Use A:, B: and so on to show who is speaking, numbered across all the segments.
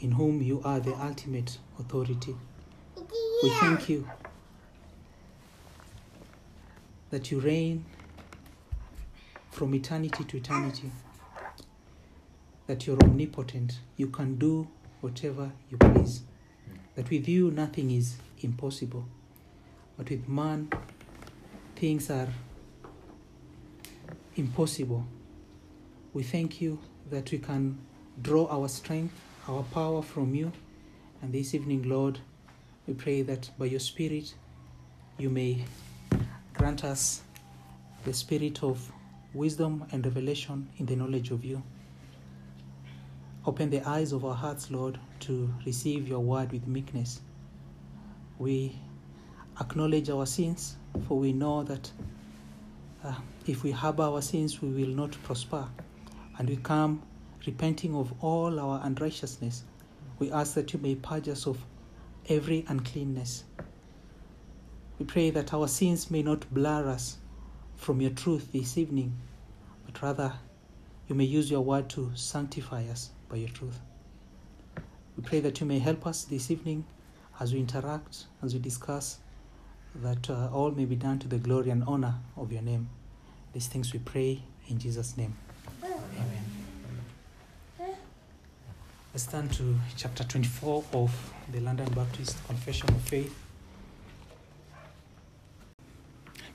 A: in whom you are the ultimate authority. We thank you that you reign from eternity to eternity, that you're omnipotent. You can do whatever you please, that with you nothing is impossible, but with man things are impossible. We thank you that we can draw our strength, our power from you. And this evening, Lord, we pray that by your Spirit, you may grant us the spirit of wisdom and revelation in the knowledge of you. Open the eyes of our hearts, Lord, to receive your word with meekness. We acknowledge our sins, for we know that uh, if we harbor our sins, we will not prosper. And we come repenting of all our unrighteousness. We ask that you may purge us of every uncleanness. We pray that our sins may not blur us from your truth this evening, but rather you may use your word to sanctify us by your truth. We pray that you may help us this evening as we interact, as we discuss, that uh, all may be done to the glory and honor of your name. These things we pray in Jesus' name. Let's turn to chapter 24 of the London Baptist Confession of Faith.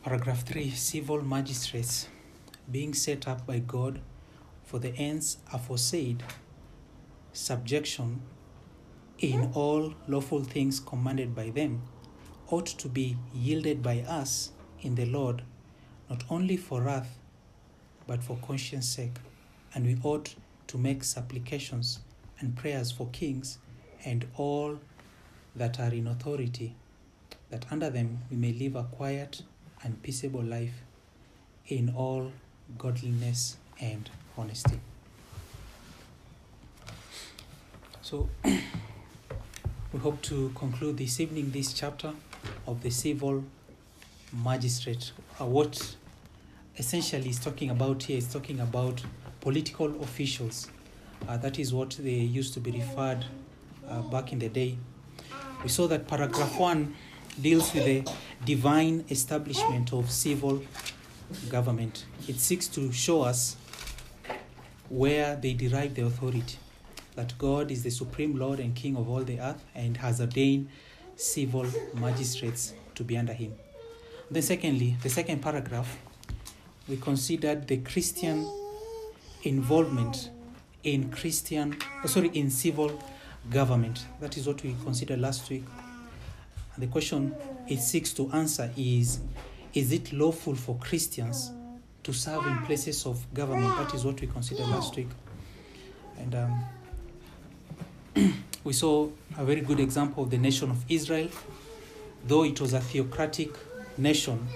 A: Paragraph 3 Civil magistrates being set up by God for the ends aforesaid, subjection in all lawful things commanded by them, ought to be yielded by us in the Lord, not only for wrath, but for conscience sake. And we ought to make supplications and prayers for kings and all that are in authority, that under them we may live a quiet and peaceable life in all godliness and honesty. So, we hope to conclude this evening this chapter of the civil magistrate. Uh, what essentially is talking about here is talking about political officials. Uh, that is what they used to be referred uh, back in the day. We saw that paragraph one deals with the divine establishment of civil government. It seeks to show us where they derive the authority. That God is the supreme Lord and King of all the earth and has ordained civil magistrates to be under him. Then, secondly, the second paragraph, we considered the Christian involvement in Christian, oh, sorry, in civil government. That is what we considered last week. And the question it seeks to answer is Is it lawful for Christians to serve in places of government? That is what we considered last week. And um, we saw a very good example of the nation of Israel, though it was a theocratic nation.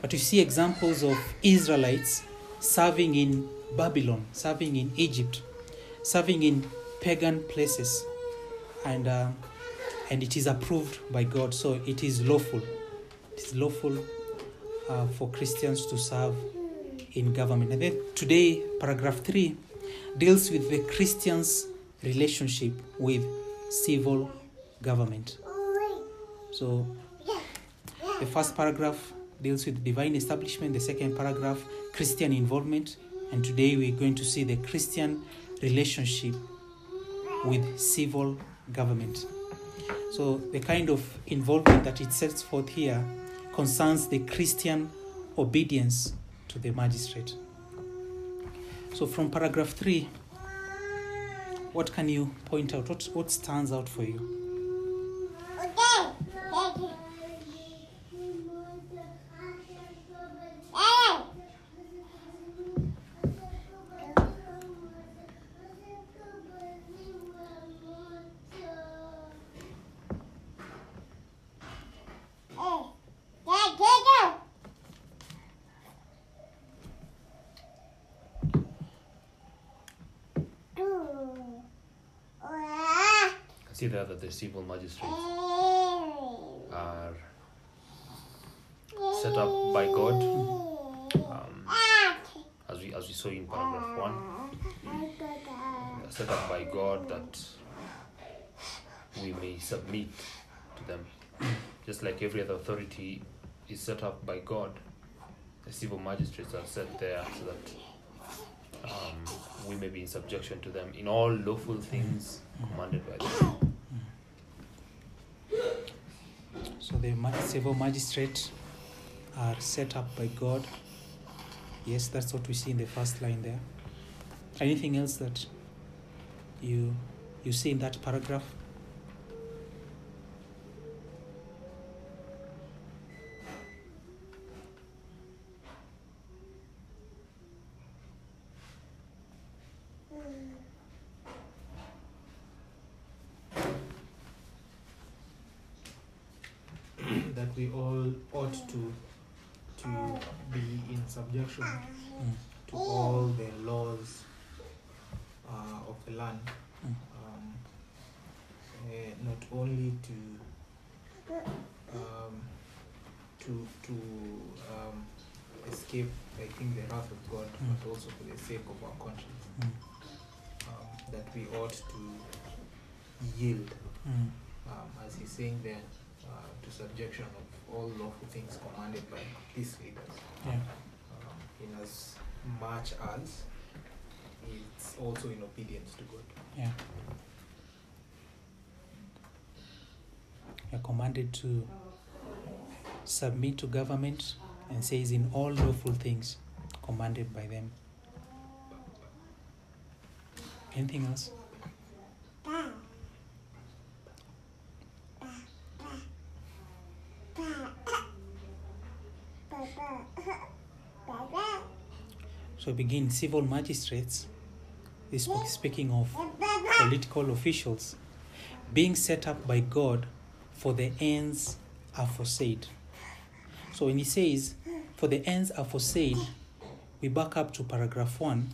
A: But we see examples of Israelites serving in Babylon, serving in Egypt, serving in pagan places. And uh, and it is approved by God. So it is lawful. It is lawful uh, for Christians to serve in government. And then today, paragraph three deals with the Christian's relationship with civil government. So the first paragraph deals with divine establishment, the second paragraph, Christian involvement, and today we're going to see the Christian relationship with civil government. So, the kind of involvement that it sets forth here concerns the Christian obedience to the magistrate. So, from paragraph 3, what can you point out? What, what stands out for you?
B: See there that the civil magistrates are set up by God, um, as we as we saw in paragraph one, set up by God that we may submit to them. Just like every other authority is set up by God, the civil magistrates are set there so that um, we may be in subjection to them in all lawful things commanded by them.
A: So the civil magistrate are set up by God. Yes, that's what we see in the first line there. Anything else that you you see in that paragraph?
C: that we all ought to to be in subjection
A: Mm.
C: to all the laws uh, of the land,
A: Mm.
C: um, eh, not only to um, to to um, escape, I think, the wrath of God,
A: Mm.
C: but also for the sake of our conscience,
A: Mm.
C: um, that we ought to yield
A: Mm.
C: um, as he's saying there, uh, to subjection of all lawful things commanded by these leaders,
A: Yeah.
C: um, in as much as it's also in obedience to God.
A: Yeah. You're commanded to submit to government and says in all lawful things commanded by them. Anything else? Begin civil magistrates. This book is speaking of political officials being set up by God for the ends aforesaid. So when he says, for the ends aforesaid, we back up to paragraph one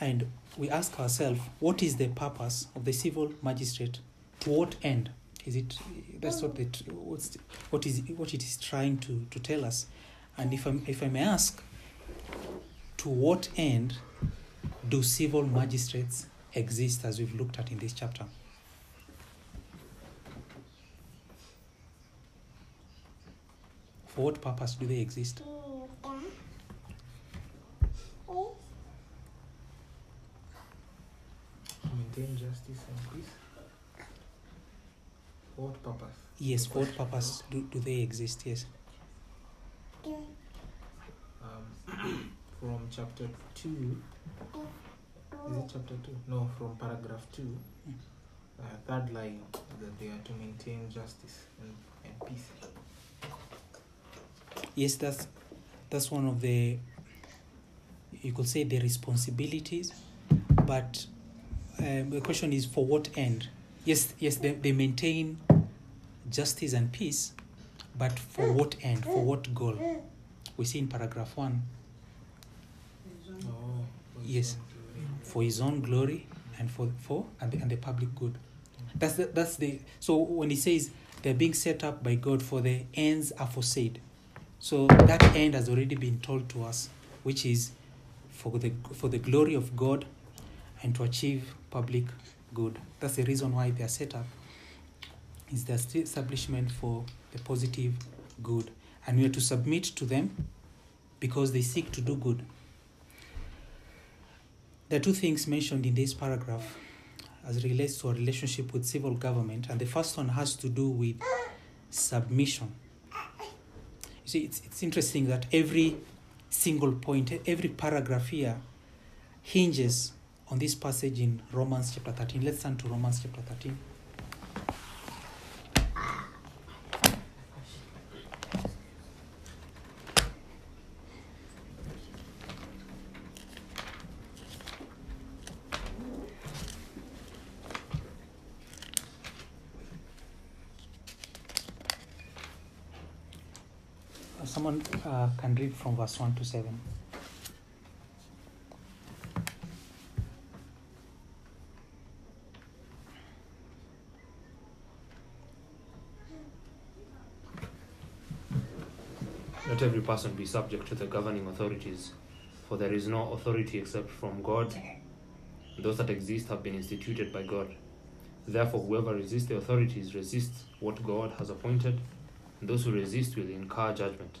A: and we ask ourselves, what is the purpose of the civil magistrate? To what end? Is it that's what it what's what is what it is trying to, to tell us? And if I if I may ask, to what end do civil magistrates exist as we've looked at in this chapter? For what purpose do they exist?
C: To um, oh. maintain justice and peace. For what purpose?
A: Yes, for what purpose do, do they exist? Yes.
C: From chapter 2, is it chapter 2? No, from paragraph 2, uh, third line, that they are to maintain justice and, and peace.
A: Yes, that's that's one of the you could say the responsibilities, but um, the question is for what end? Yes, yes, they, they maintain justice and peace, but for what end? For what goal? We see in paragraph one Yes. for his own glory and for for and the, and the public good. That's the, that's the so when he says they're being set up by God for the ends aforesaid, so that end has already been told to us, which is for the for the glory of God and to achieve public good. That's the reason why they are set up. Is the establishment for the positive good, and we are to submit to them because they seek to do good. There are two things mentioned in this paragraph as it relates to our relationship with civil government, and the first one has to do with submission. You see, it's, it's interesting that every single point, every paragraph here hinges on this passage in Romans chapter 13. Let's turn to Romans chapter 13. Uh, Someone uh, can read from verse 1 to 7.
B: Let every person be subject to the governing authorities, for there is no authority except from God. Those that exist have been instituted by God. Therefore, whoever resists the authorities resists what God has appointed, and those who resist will incur judgment.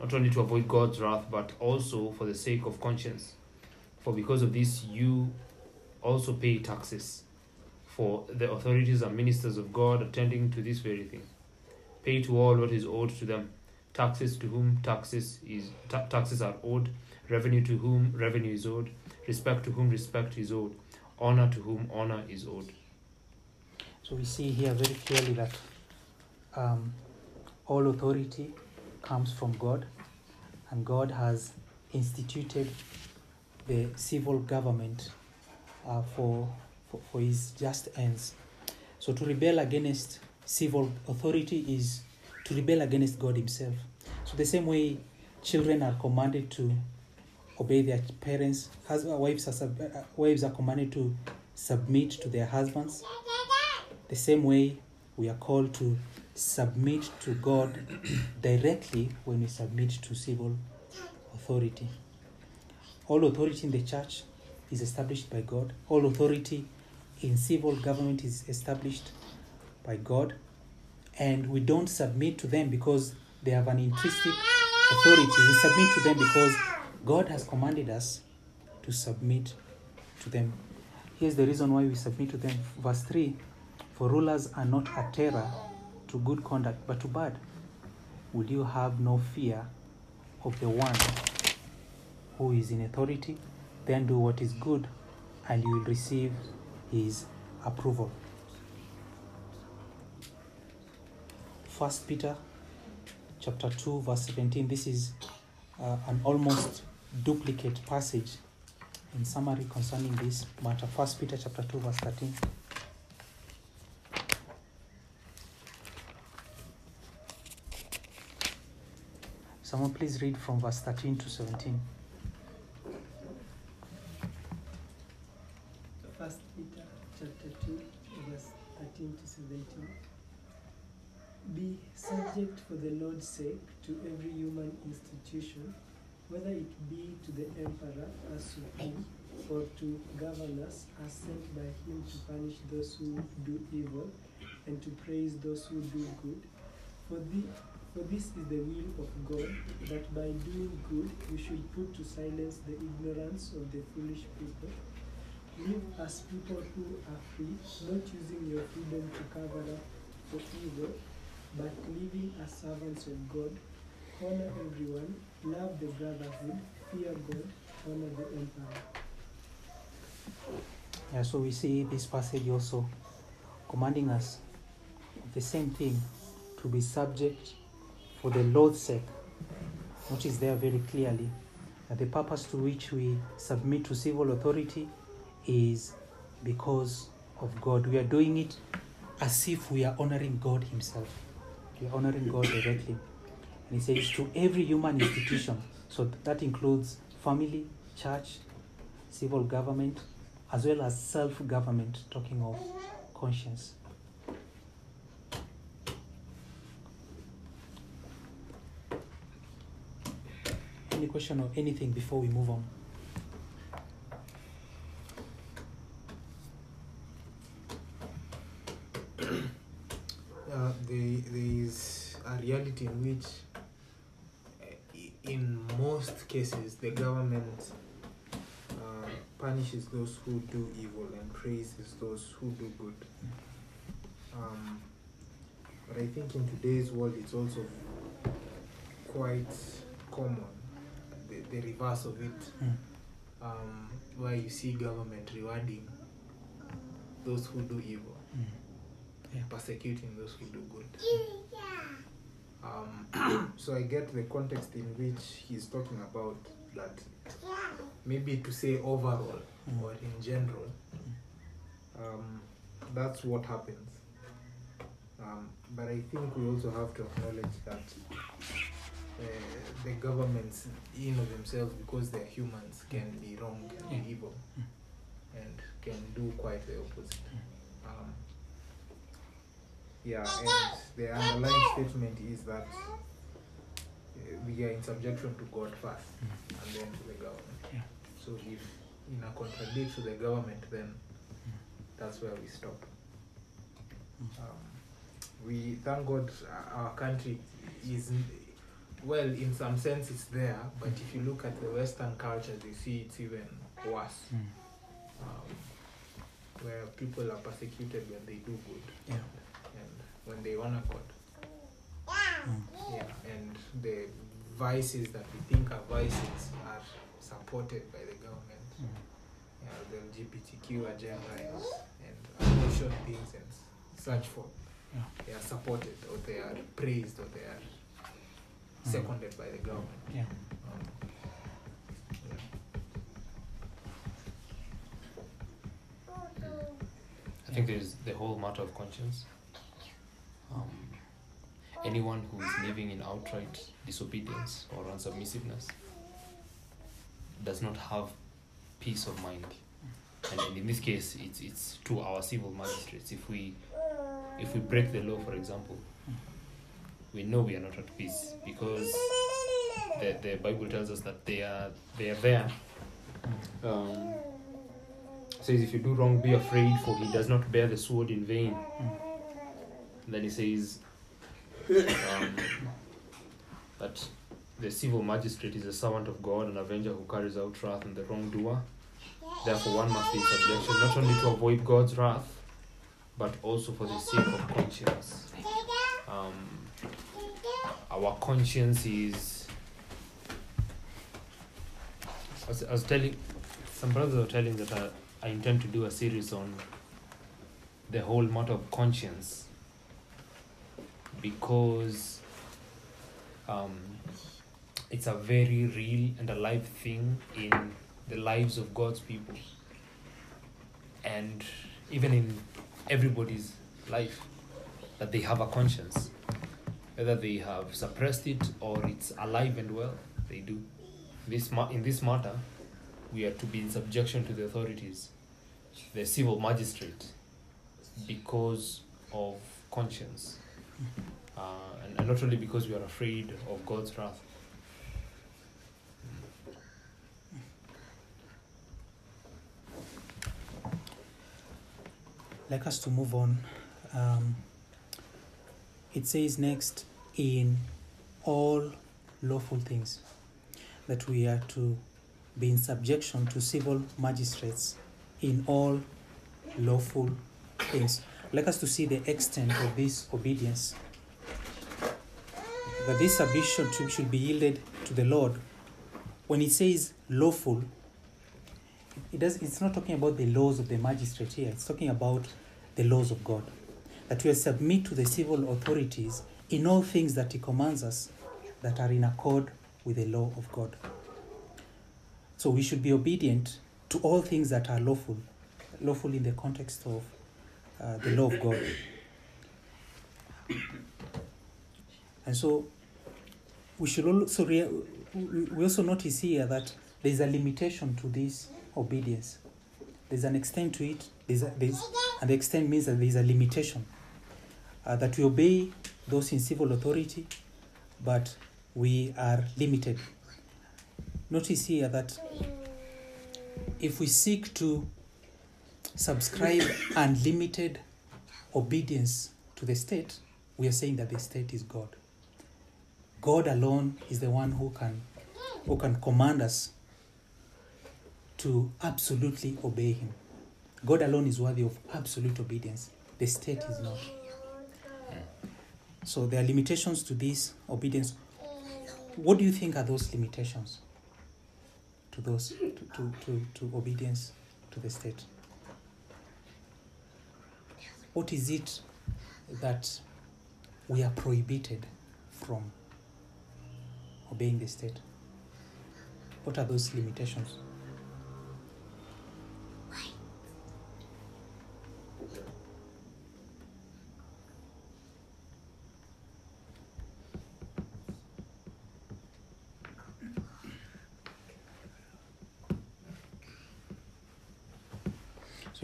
B: not only to avoid God's wrath, but also for the sake of conscience. For because of this, you also pay taxes. For the authorities are ministers of God, attending to this very thing. Pay to all what is owed to them taxes to whom taxes is ta- taxes are owed, revenue to whom revenue is owed, respect to whom respect is owed, honor to whom honor is owed.
A: So we see here very clearly that um, all authority comes from God, and God has instituted the civil government uh, for, for for His just ends. So to rebel against civil authority is to rebel against God Himself. So the same way children are commanded to obey their parents, hus- uh, wives are sub- uh, wives are commanded to submit to their husbands. The same way we are called to submit to God directly when we submit to civil authority. All authority in the church is established by God. All authority in civil government is established by God. And we don't submit to them because they have an intrinsic authority. We submit to them because God has commanded us to submit to them. Here's the reason why we submit to them. Verse 3 For rulers are not a terror to good conduct, but to bad. Will you have no fear of the one who is in authority? Then do what is good, and you will receive his approval. First Peter chapter 2 verse 17 this is uh, an almost duplicate passage in summary concerning this matter first peter chapter 2 verse 13 someone please read from verse 13 to 17
D: First Peter chapter 2, verse 13 to 17. Be subject for the Lord's sake to every human institution, whether it be to the emperor as supreme, or to governors as sent by him to punish those who do evil and to praise those who do good. For, the, for this is the will of God, that by doing good we should put to silence the ignorance of the foolish people. Live as people who are free, not using your freedom to cover up for evil, but living as servants of God. Honor everyone, love the brotherhood, fear God, honor the emperor.
A: Yeah, so we see this passage also commanding us the same thing to be subject for the Lord's sake. Notice there very clearly that the purpose to which we submit to civil authority is because of God. We are doing it as if we are honoring God Himself. We are honoring God directly. And He says to every human institution, so that includes family, church, civil government, as well as self government, talking of conscience. Any question or anything before we move on?
C: Uh, there, is a reality in which, uh, in most cases, the government uh, punishes those who do evil and praises those who do good. Um, but I think in today's world, it's also quite common, the, the reverse of it,
A: Mm.
C: um, where you see government rewarding those who do evil persecuting those who do good. Um, so I get the context in which he's talking about that. Maybe to say overall
A: Mm.
C: or in general, um, that's what happens. Um, but I think we also have to acknowledge that the governments, in of themselves, because they're humans, can be wrong, can be evil, and can do quite the opposite. Um, yeah, and the underlying statement is that uh, we are in subjection to God first, and then to the government.
A: Yeah.
C: So if in a contradict to the government, then that's where we stop. Um, we thank God uh, our country is well in some sense it's there, but if you look at the Western cultures, you see it's even worse,
A: Mm.
C: um, where people are persecuted when they do good
A: Yeah.
C: and when they honor God.
A: Mm.
C: Yeah, and the vices that we think are vices are supported by the government.
A: Mm.
C: Yeah, the LGBTQ agenda is, and abortion things and such forth.
A: Yeah.
C: They are supported or they are praised or they are. Seconded by the government.
A: Yeah.
C: Um, yeah.
B: I think there's the whole matter of conscience. Um, anyone who is living in outright disobedience or unsubmissiveness does not have peace of mind. And, and in this case, it's it's to our civil magistrates. If we if we break the law, for example, we know we are not at peace because the, the Bible tells us that they are they are there. Um, says if you do wrong, be afraid, for he does not bear the sword in vain. Then he says um, that the civil magistrate is a servant of God, an avenger who carries out wrath on the wrongdoer. Therefore, one must be subjection not only to avoid God's wrath, but also for the sake of conscience. Um, our conscience is. I was, I was telling some brothers were telling that I, I intend to do a series on the whole matter of conscience. Because um, it's a very real and alive thing in the lives of God's people. And even in everybody's life that they have a conscience whether they have suppressed it or it's alive and well they do. This ma- in this matter we are to be in subjection to the authorities the civil magistrate because of conscience. Uh, and, and not only because we are afraid of god's wrath.
A: Like us to move on. Um, it says next, in all lawful things, that we are to be in subjection to civil magistrates in all lawful things. Like us to see the extent of this obedience. That this submission should be yielded to the Lord. When it says lawful, it does it's not talking about the laws of the magistrate here it's talking about the laws of god that we submit to the civil authorities in all things that he commands us that are in accord with the law of god so we should be obedient to all things that are lawful lawful in the context of uh, the law of god and so we should also we also notice here that there is a limitation to this obedience. There's an extent to it, there's a, there's, and the extent means that there's a limitation. Uh, that we obey those in civil authority, but we are limited. Notice here that if we seek to subscribe unlimited obedience to the state, we are saying that the state is God. God alone is the one who can who can command us to absolutely obey him. God alone is worthy of absolute obedience. The state is not. So there are limitations to this obedience. What do you think are those limitations to those to, to, to, to obedience to the state? What is it that we are prohibited from obeying the state? What are those limitations?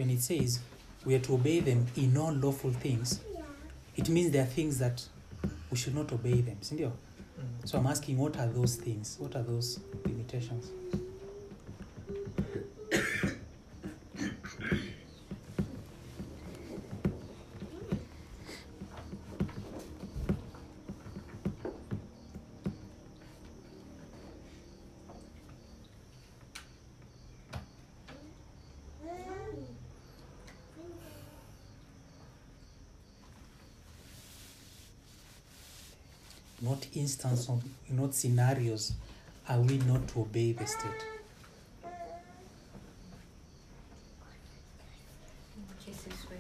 A: When it says we are to obey them in all lawful things, it means there are things that we should not obey them. Sindio?
C: Mm.
A: So I'm asking, what are those things? What are those limitations? Instance of, not scenarios are we not to obey the state?
E: In cases where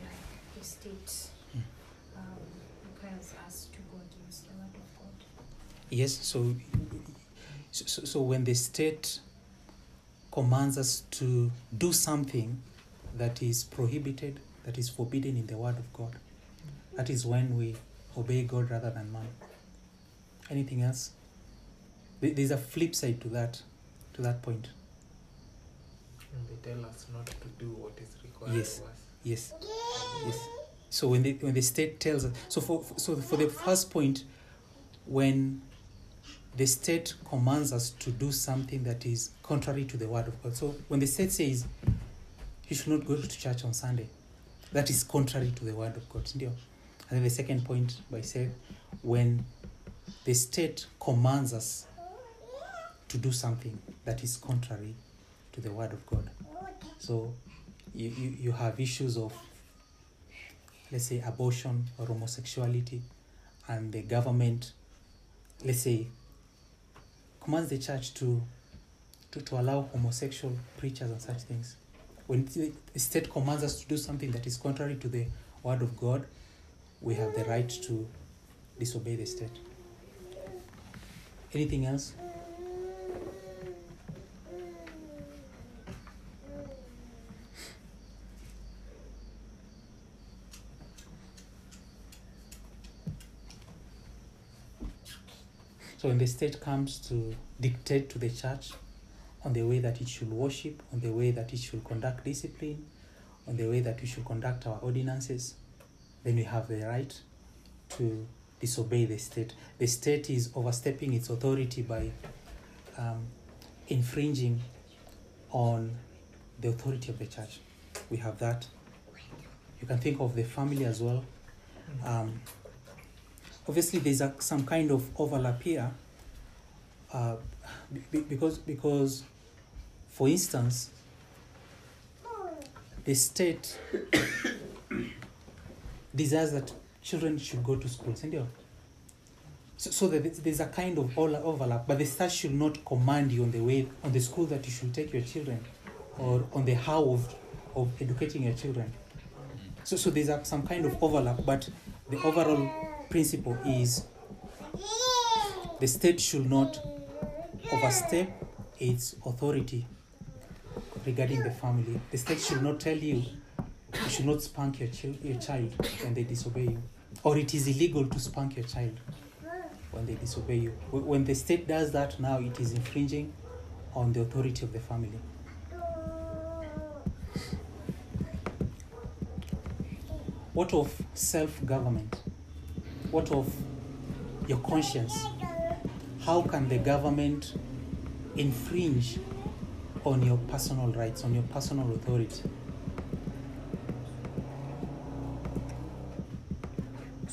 E: the state um, requires us to go against the word of God.
A: Yes, so, so, so when the state commands us to do something that is prohibited, that is forbidden in the Word of God, that is when we obey God rather than man. Anything else? There's a flip side to that, to that point.
C: And they tell us not to do what is required
A: Yes.
C: of us.
A: Yes, yes. So when the when the state tells us, so for so for the first point, when the state commands us to do something that is contrary to the word of God. So when the state says you should not go to church on Sunday, that is contrary to the word of God. And then the second point by saying when the state commands us to do something that is contrary to the word of God. So you, you, you have issues of let's say abortion or homosexuality and the government let's say commands the church to to, to allow homosexual preachers and such things when the the state commands us to do something that is contrary to the word of god we have the right to disobey the state anything else? So when the state comes to dictate to the church on the way that it should worship, on the way that it should conduct discipline, on the way that we should conduct our ordinances, then we have the right to disobey the state. The state is overstepping its authority by um, infringing on the authority of the church. We have that. You can think of the family as well. Um, obviously there's a, some kind of overlap here uh, be- because because for instance the state desires that children should go to school sindio? so, so that there's- a kind of overlap but the state should not command you on the way on the school that you should take your children or on the how of, of educating your children so, so there's a, some kind of overlap but the overall principle is the state should not overstep its authority regarding the family. The state should not tell you you should not spank your, chil- your child when they disobey you, or it is illegal to spank your child when they disobey you. When the state does that, now it is infringing on the authority of the family. What of self government? What of your conscience? How can the government infringe on your personal rights, on your personal authority?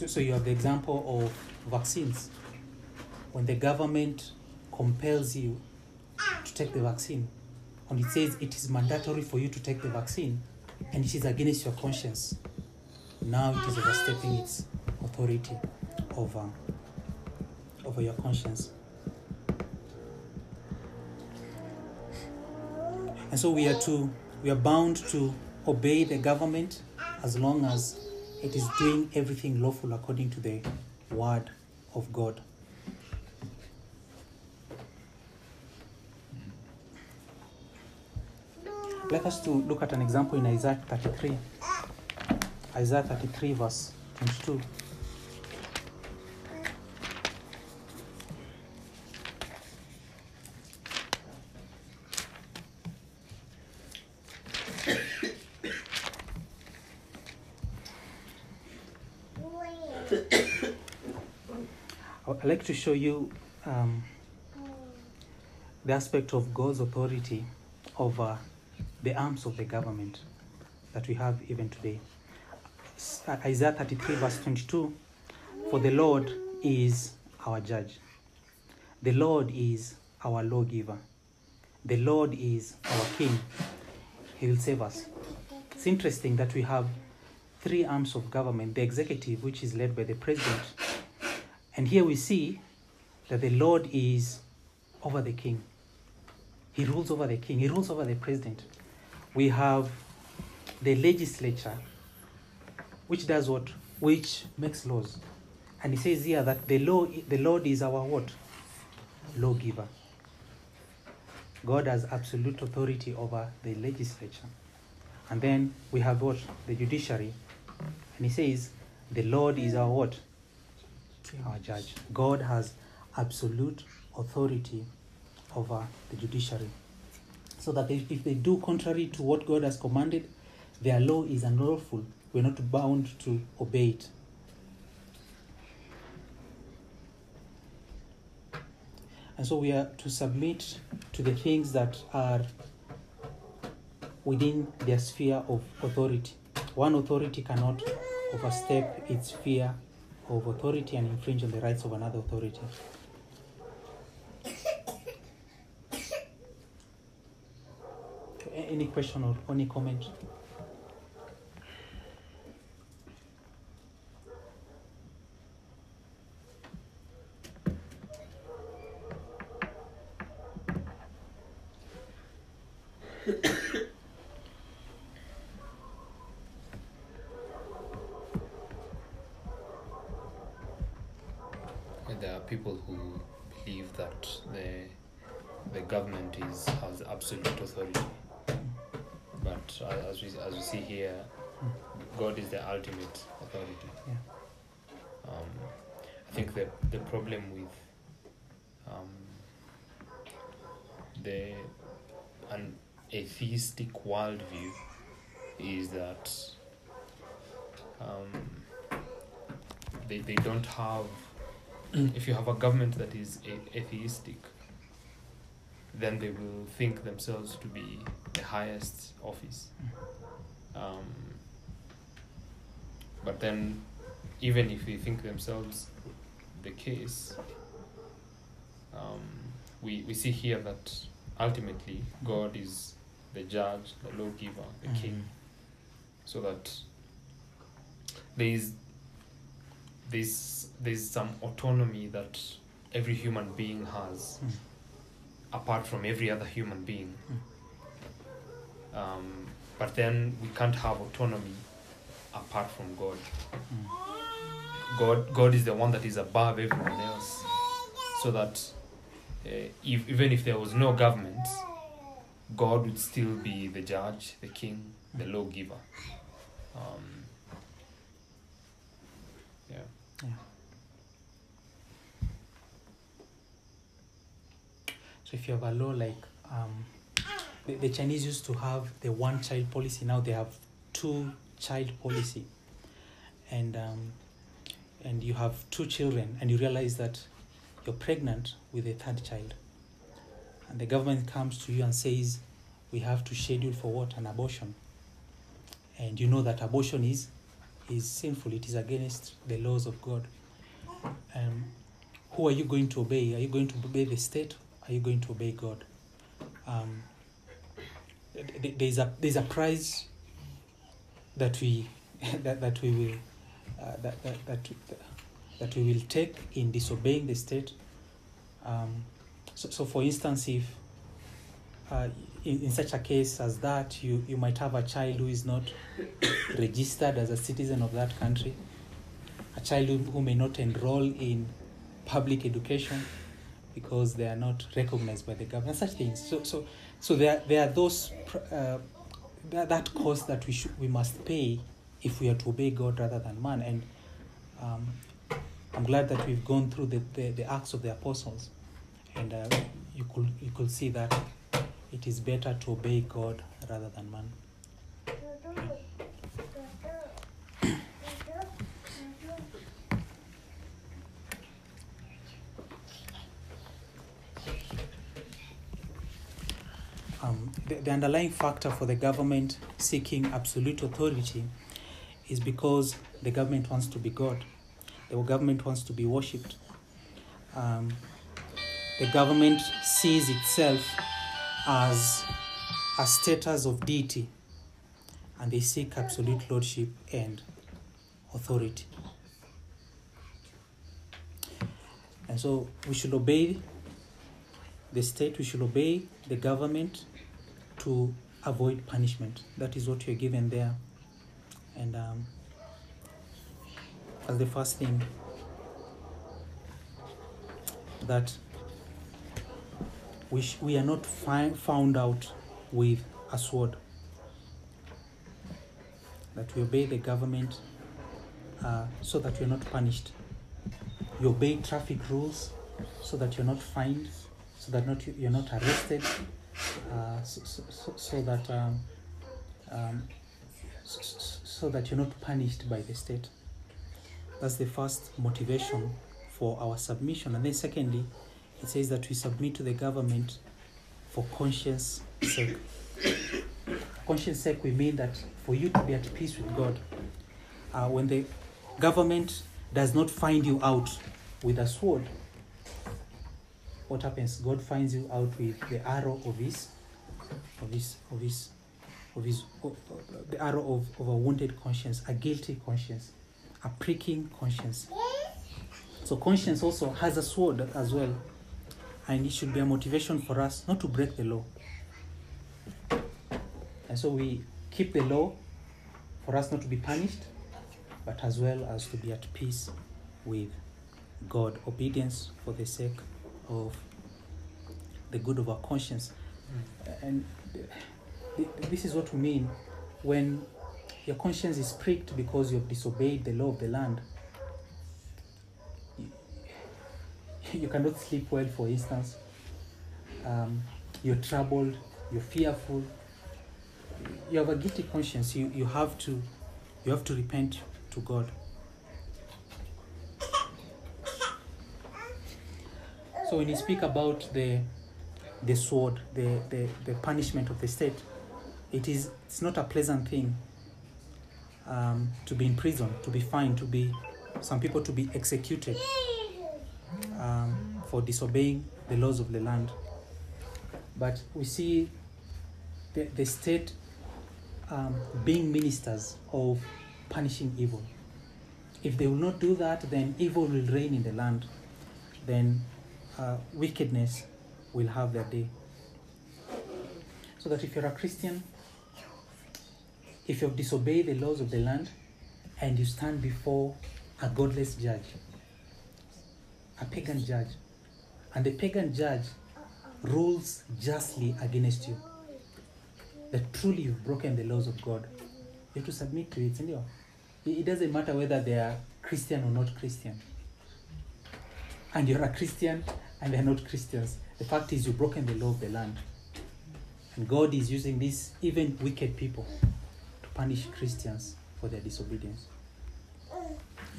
A: So, you have the example of vaccines. When the government compels you to take the vaccine, and it says it is mandatory for you to take the vaccine, and it is against your conscience, now it is overstepping its authority over, over your conscience. And so we are to we are bound to obey the government as long as it is doing everything lawful according to the word of God. Let us to look at an example in Isaiah 33. Isaiah 33 verse 22. To show you um, the aspect of God's authority over the arms of the government that we have even today. Uh, Isaiah 33, verse 22 For the Lord is our judge, the Lord is our lawgiver, the Lord is our king. He will save us. It's interesting that we have three arms of government the executive, which is led by the president, and here we see that the Lord is over the king. He rules over the king, he rules over the president. We have the legislature, which does what? Which makes laws. And he says here that the law the Lord is our what? Lawgiver. God has absolute authority over the legislature. And then we have what? The judiciary. And he says, the Lord is our what? Our judge. God has absolute authority over the judiciary. So that if, if they do contrary to what God has commanded, their law is unlawful. We're not bound to obey it. And so we are to submit to the things that are within their sphere of authority. One authority cannot overstep its sphere of authority and infringe on the rights of another authority. Any question or any comment?
B: Worldview is that um, they they don't have if you have a government that is a- atheistic, then they will think themselves to be the highest office. Um, but then, even if they think themselves the case, um, we, we see here that ultimately God is the judge, the lawgiver, the king, so that there is there's there's some autonomy that every human being has
A: Mm.
B: apart from every other human being. Um, but then we can't have autonomy apart from god.
A: Mm.
B: god god is the one that is above everyone else. So that uh, if, even if there was no government god would still be the judge the king the lawgiver. Um, yeah.
A: Yeah. So if you have a law like um, the, the Chinese used to have the one child policy, now they have two child policy, and um, and you have two children, and you realize that you're pregnant with a third child, and the government comes to you and says, we have to schedule for what an abortion, and you know that abortion is is sinful. It is against the laws of God. Um, who are you going to obey? Are you going to obey the state? Are you going to obey God? Um, th- th- there's a there's a price that we that, that we will uh, that, that, that that we will take in disobeying the state. Um, so, so, for instance, if uh, in, in such a case as that, you, you might have a child who is not registered as a citizen of that country, a child who, who may not enroll in public education because they are not recognized by the government, such things. So, so, so there, there are those uh, that, that cost that we should we must pay if we are to obey God rather than man. And um, I'm glad that we've gone through the, the, the acts of the apostles, and uh, you could you could see that it is better to obey God rather than man. Um, the, the underlying factor for the government seeking absolute authority is because the government wants to be God. The government wants to be worshipped. Um, the government sees itself as a status of deity and they seek absolute lordship and authority. And so we should obey the state, we should obey the government to avoid punishment. That is what you're given there. And um, as the first thing that we, we are not found out with a sword. That we obey the government uh, so that we are not punished. You obey traffic rules so that you're not fined, so that not you're not arrested, uh, so, so, so, that um, um, so- so that you're not punished by the state. That's the first motivation for our submission. And then secondly, it says that we submit to the government for conscience sake. conscience sake, we mean that for you to be at peace with God, uh, when the government does not find you out with a sword, what happens? God finds you out with the arrow of his, of his, of his, of his, the arrow of, of a wounded conscience, a guilty conscience, a pricking conscience. So conscience also has a sword as well, and it should be a motivation for us not to break the law. And so we keep the law for us not to be punished, but as well as to be at peace with God. Obedience for the sake of the good of our conscience. Mm. And th- th- this is what we mean when your conscience is pricked because you have disobeyed the law of the land. You- You cannot sleep well, for instance. Um, you're troubled, you're fearful. You have a guilty conscience. You, you have to you have to repent to God. So when you speak about the the sword, the, the, the punishment of the state, it is it's not a pleasant thing um, to be in prison, to be fined, to be some people to be executed um, for disobeying the laws of the land. But we see the, the state um, being ministers of punishing evil. If they will not do that, then evil will reign in the land. Then uh, wickedness will have their day. So that if you're a Christian, if you've disobeyed the laws of the land and you stand before a godless judge, a pagan judge, and the pagan judge rules justly against you, that truly you've broken the laws of God, you have to submit to it. it doesn't matter whether they are Christian or not Christian. And you're a Christian and they're not Christians. The fact is, you've broken the law of the land. And God is using these even wicked people to punish Christians for their disobedience.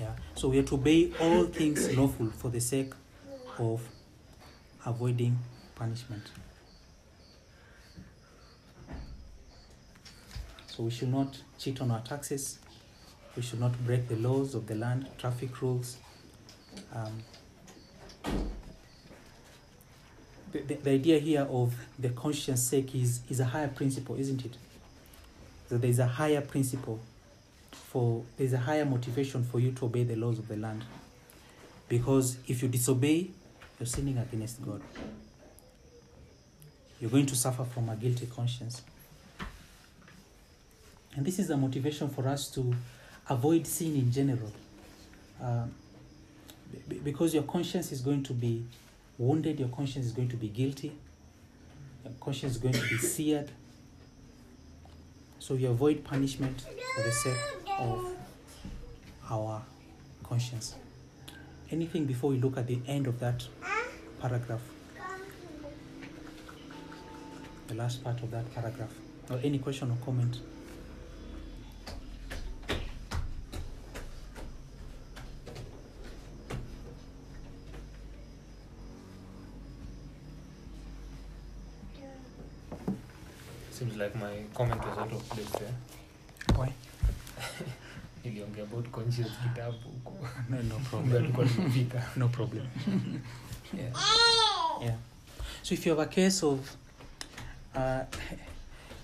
A: Yeah. So we have to obey all things lawful for the sake of avoiding punishment. So we should not cheat on our taxes. We should not break the laws of the land, traffic rules. Um, the, the, the idea here of the conscience sake is, is a higher principle, isn't it? So there's a higher principle for there's a higher motivation for you to obey the laws of the land. Because if you disobey, you're sinning against God. You're going to suffer from a guilty conscience. And this is a motivation for us to avoid sin in general. Uh, be- because your conscience is going to be wounded, your conscience is going to be guilty, your conscience is going to be seared. So we avoid punishment for the sake of our conscience. Anything before we look at the end of that paragraph? The last part of that paragraph. Or any question or comment?
B: seems like my comment was out of place there
A: Why?
B: niliongea about conscience kitabu huko
A: No, no problem.
B: tulikuwa tumefika
A: No problem.
B: yeah.
A: Yeah. So if you have a case of uh,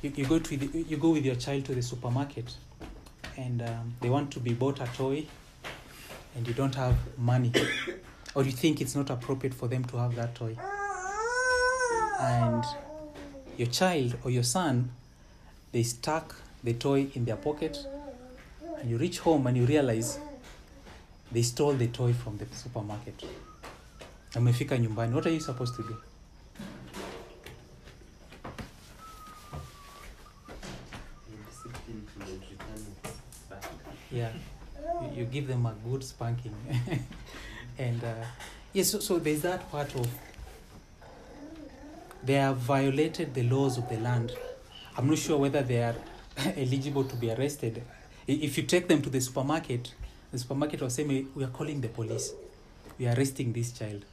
A: you, you go to the, you go with your child to the supermarket and um, they want to be bought a toy and you don't have money or you think it's not appropriate for them to have that toy and your child or your son they stuck the toy in their pocket and you reach home and you realize they stole the toy from the supermarket. Na umefika nyumbani. What are you supposed to do? Yeah. You, give them a good spanking. And uh, yes so, so there's that part of they have violated the laws of the land. I'm not sure whether they are eligible to be arrested. If you take them to the supermarket the supermarket will say we are calling the police. We are arresting this child.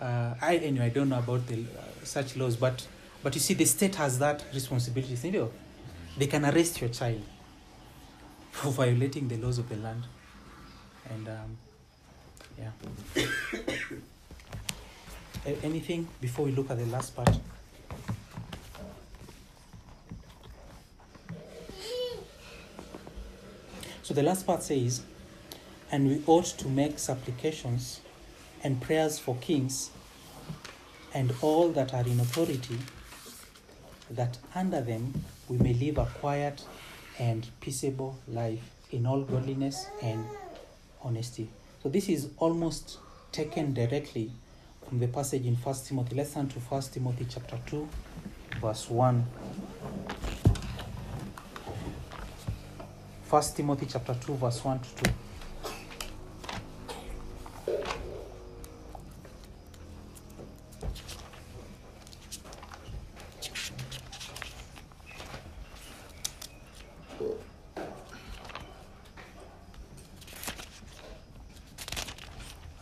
A: Uh, I anyway I don't know about the uh, such laws, but but you see the state has that responsibility. They can arrest your child for violating the laws of the land, and um, yeah. Anything before we look at the last part? So the last part says, and we ought to make supplications and prayers for kings and all that are in authority, that under them we may live a quiet and peaceable life in all godliness and honesty. So this is almost taken directly from the passage in First Timothy. Let's turn to First Timothy chapter two, verse one. First Timothy chapter two, verse one to two.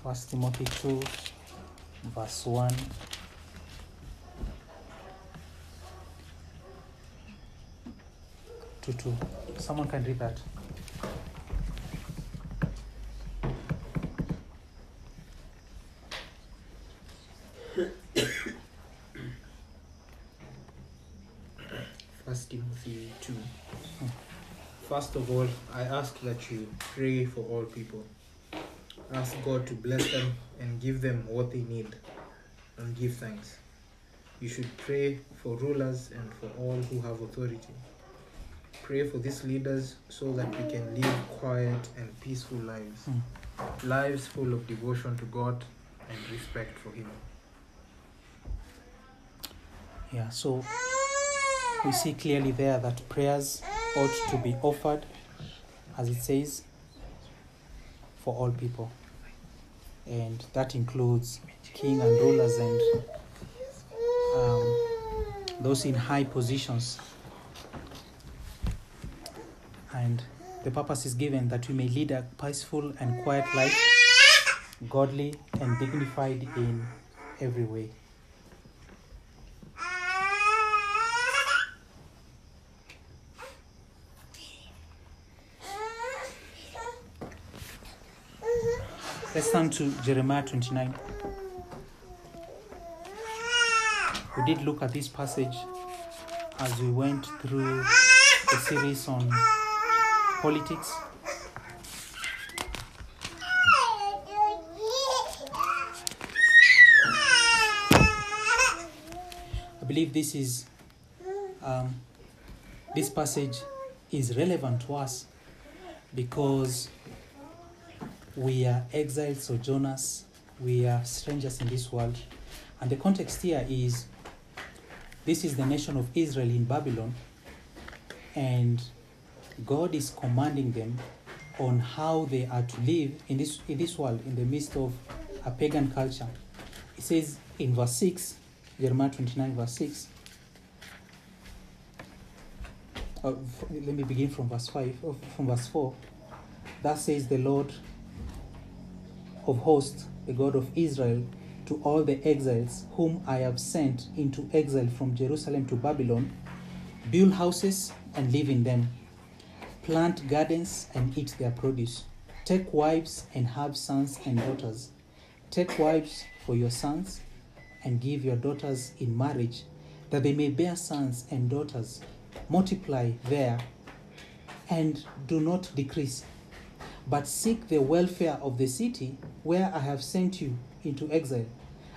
A: First Timothy 2, verse 1. To 2. Someone can read that.
C: First Timothy 2. First of all, I ask that you pray for all people. Ask God to bless them and give them what they need give thanks. You should pray for rulers and for all who have authority. Pray for these leaders so that we can live quiet and peaceful lives.
A: Hmm.
C: Lives full of devotion to God and respect for Him.
A: Yeah, so we see clearly there that prayers ought to be offered, as it says, for all people. And that includes king and rulers and um, those in high positions. And the purpose is given that we may lead a peaceful and quiet life, godly and dignified in every way. Let's turn to Jeremiah 29. We did look at this passage as we went through the series on politics. I believe this is um, this passage is relevant to us because we are exiled sojourners, we are strangers in this world. And the context here is this is the nation of Israel in Babylon, and God is commanding them on how they are to live in this, in this world in the midst of a pagan culture. It says in verse 6, Jeremiah 29, verse 6. Uh, let me begin from verse 5, uh, from verse 4. Thus says the Lord of hosts, the God of Israel, to all the exiles whom I have sent into exile from Jerusalem to Babylon, build houses and live in them, plant gardens and eat their produce, take wives and have sons and daughters. Take wives for your sons and give your daughters in marriage, that they may bear sons and daughters. Multiply there and do not decrease, but seek the welfare of the city where I have sent you into exile,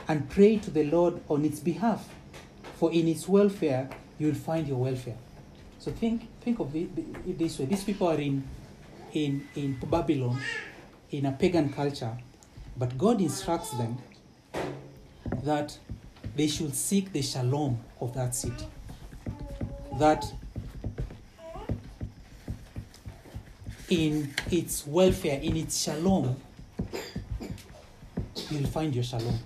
A: and pray to the Lord on its behalf, for in its welfare you will find your welfare. So think think of it this way: these people are in in in Babylon, in a pagan culture, but God instructs them that they should seek the shalom of that city. That in its welfare, in its shalom, you'll find your shalom.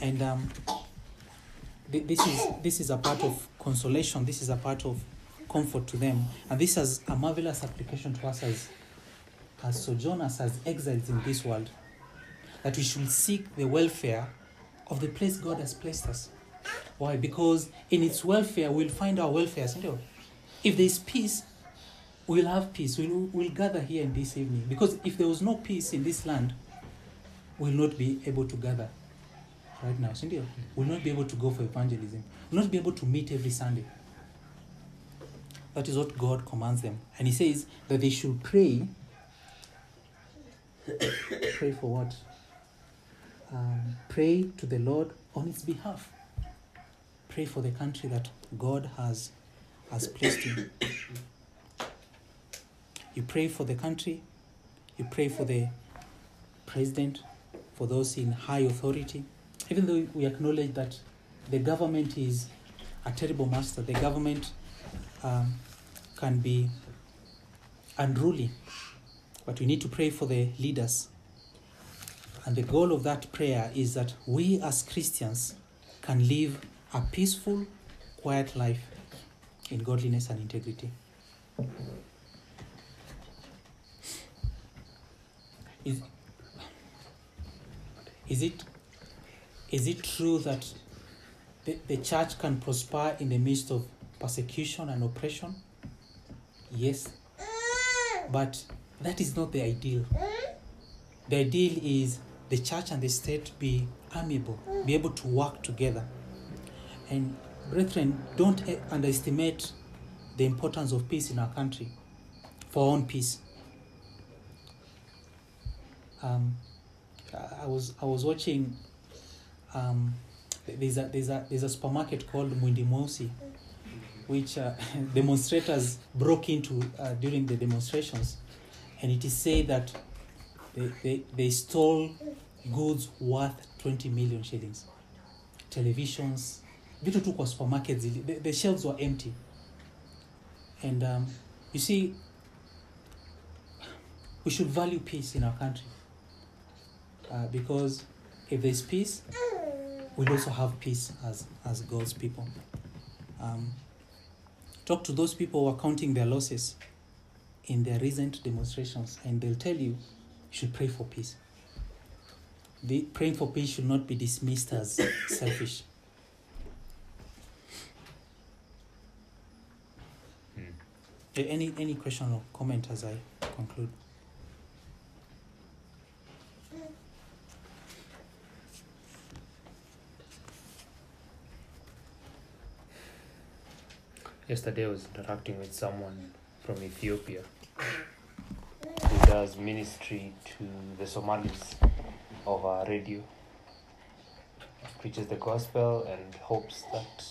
A: And um, th- this is this is a part of consolation. This is a part of comfort to them, and this has a marvelous application to us as as sojourners, as exiles in this world. That we should seek the welfare of the place God has placed us. Why? Because in its welfare, we'll find our welfare. If there is peace, we'll have peace. We'll, we'll gather here in this evening. Because if there was no peace in this land, we'll not be able to gather right now. isn't? We'll not be able to go for evangelism. We'll not be able to meet every Sunday. That is what God commands them. And He says that they should pray. pray for what? Um, pray to the Lord on its behalf. Pray for the country that God has has placed in. You pray for the country, you pray for the president, for those in high authority. Even though we acknowledge that the government is a terrible master, the government um, can be unruly, but we need to pray for the leaders. And the goal of that prayer is that we as Christians can live a peaceful, quiet life in godliness and integrity. Is, is it is it true that the, the church can prosper in the midst of persecution and oppression? Yes. But that is not the ideal. The ideal is the church and the state be amiable, be able to work together. And brethren, don't underestimate the importance of peace in our country for our own peace. Um, I- was I was watching. Um, there's a there's a there's a supermarket called Mwindi Mosi, which uh, demonstrators broke into uh, during the demonstrations, and it is said that they, they, they stole goods worth 20 million shillings, televisions, vitu tu kwa supermarkets, the, the shelves were empty. And um, you see, we should value peace in our country. Uh, because if there's peace, we'll also have peace as, as God's people. Um, talk to those people who are counting their losses in their recent demonstrations, and they'll tell you you should pray for peace. The, praying for peace should not be dismissed as selfish.
B: Hmm.
A: Any any question or comment as I conclude?
B: Yesterday I was interacting with someone from Ethiopia who does ministry to the Somalis over radio. Preaches the gospel and hopes that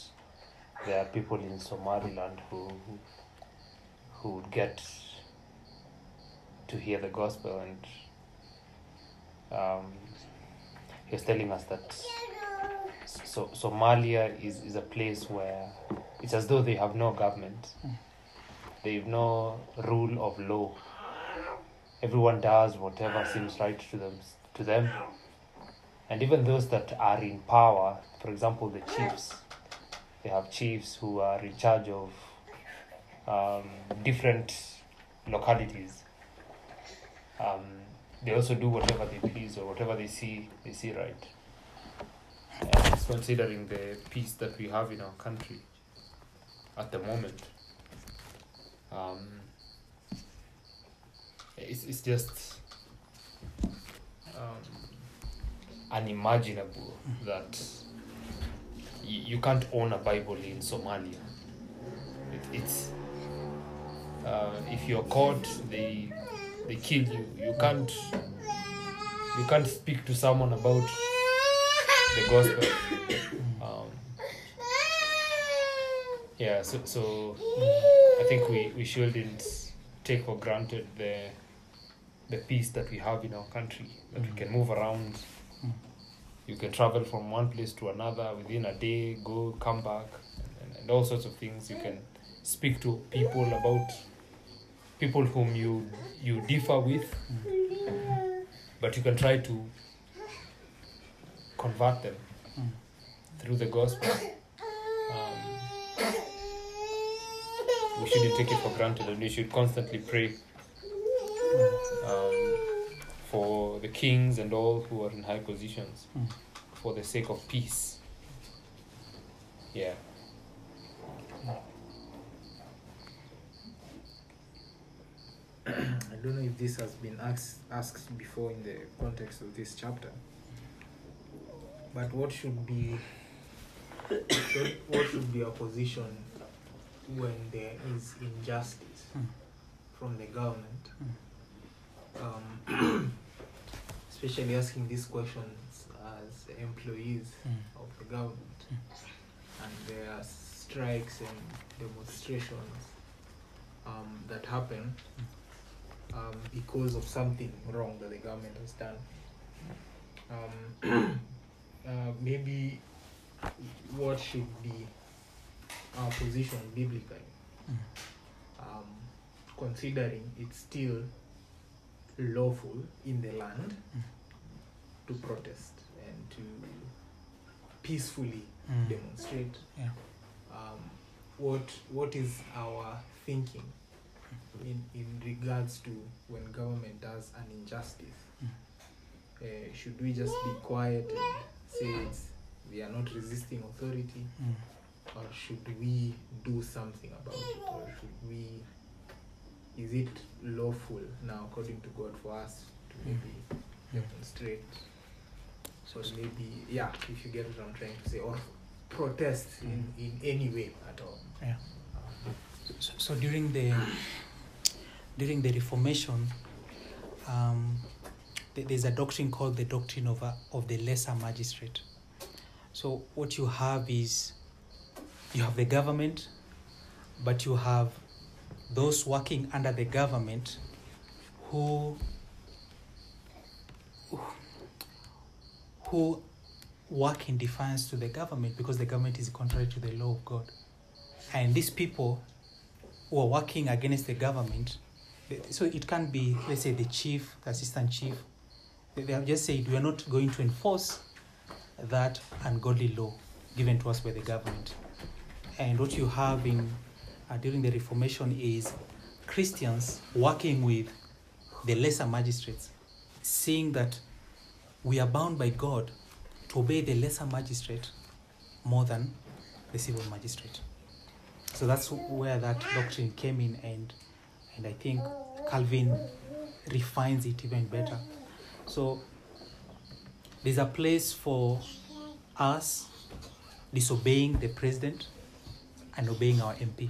B: there are people in Somaliland who who would get to hear the gospel and um, he was telling us that so Somalia is, is a place where it's as though they have no government. They have no rule of law. Everyone does whatever seems right to them to them. And even those that are in power, for example the chiefs, they have chiefs who are in charge of um, different localities. Um, they also do whatever they please or whatever they see they see right. Considering the peace that we have in our country, at the moment. Um, it's, it's just um, unimaginable that you, you can't own a Bible in Somalia. It, it's uh, if you're caught, they they kill you. You can't you can't speak to someone about the gospel. Um, yeah, so so I think we, we shouldn't take for granted the the peace that we have in our country. That we can move around.
A: Mm.
B: You can travel from one place to another within a day, go come back, and, and all sorts of things. You can speak to people about people whom you you differ with, but you can try to convert them
A: Mm.
B: through the gospel. Um, we shouldn't take it for granted, and we should constantly pray um, for the kings and all who are in high positions
A: Mm.
B: for the sake of peace. Yeah.
C: I don't know if this has been asked asked before in the context of this chapter. But what should be what, should be our position when there is injustice
A: Mm.
C: from the government? Um, especially asking these questions as employees
A: Mm.
C: of the government. And there are strikes and demonstrations um, that happen um, because of something wrong that the government has done. Um, uh, maybe what should be our position biblically,
A: Mm.
C: um, considering it's still lawful in the land
A: Mm.
C: to protest and to peacefully
A: Mm.
C: demonstrate.
A: Yeah.
C: Um, what what is our thinking in in regards to when government does an injustice?
A: Mm.
C: Uh, should we just be quiet and say we are not resisting authority,
A: Mm.
C: or should we do something about it, or should we? Is it lawful now, according to God, for us to maybe demonstrate? So maybe, yeah, if you get what I'm trying to say, or protest in, in any way at all.
A: Yeah. So, so during the during the Reformation, um, there's a doctrine called the doctrine of a, of the lesser magistrate. So what you have is you have the government, but you have those working under the government who who work in defiance to the government because the government is contrary to the law of God. And these people who are working against the government, so it can be, let's say, the chief, the assistant chief, they have just said, we are not going to enforce that ungodly law given to us by the government. And what you have in uh, during the Reformation is Christians working with the lesser magistrates, seeing that we are bound by God to obey the lesser magistrate more than the civil magistrate. So that's where that doctrine came in, and and I think Calvin refines it even better. So there's a place for us disobeying the president and obeying our MP.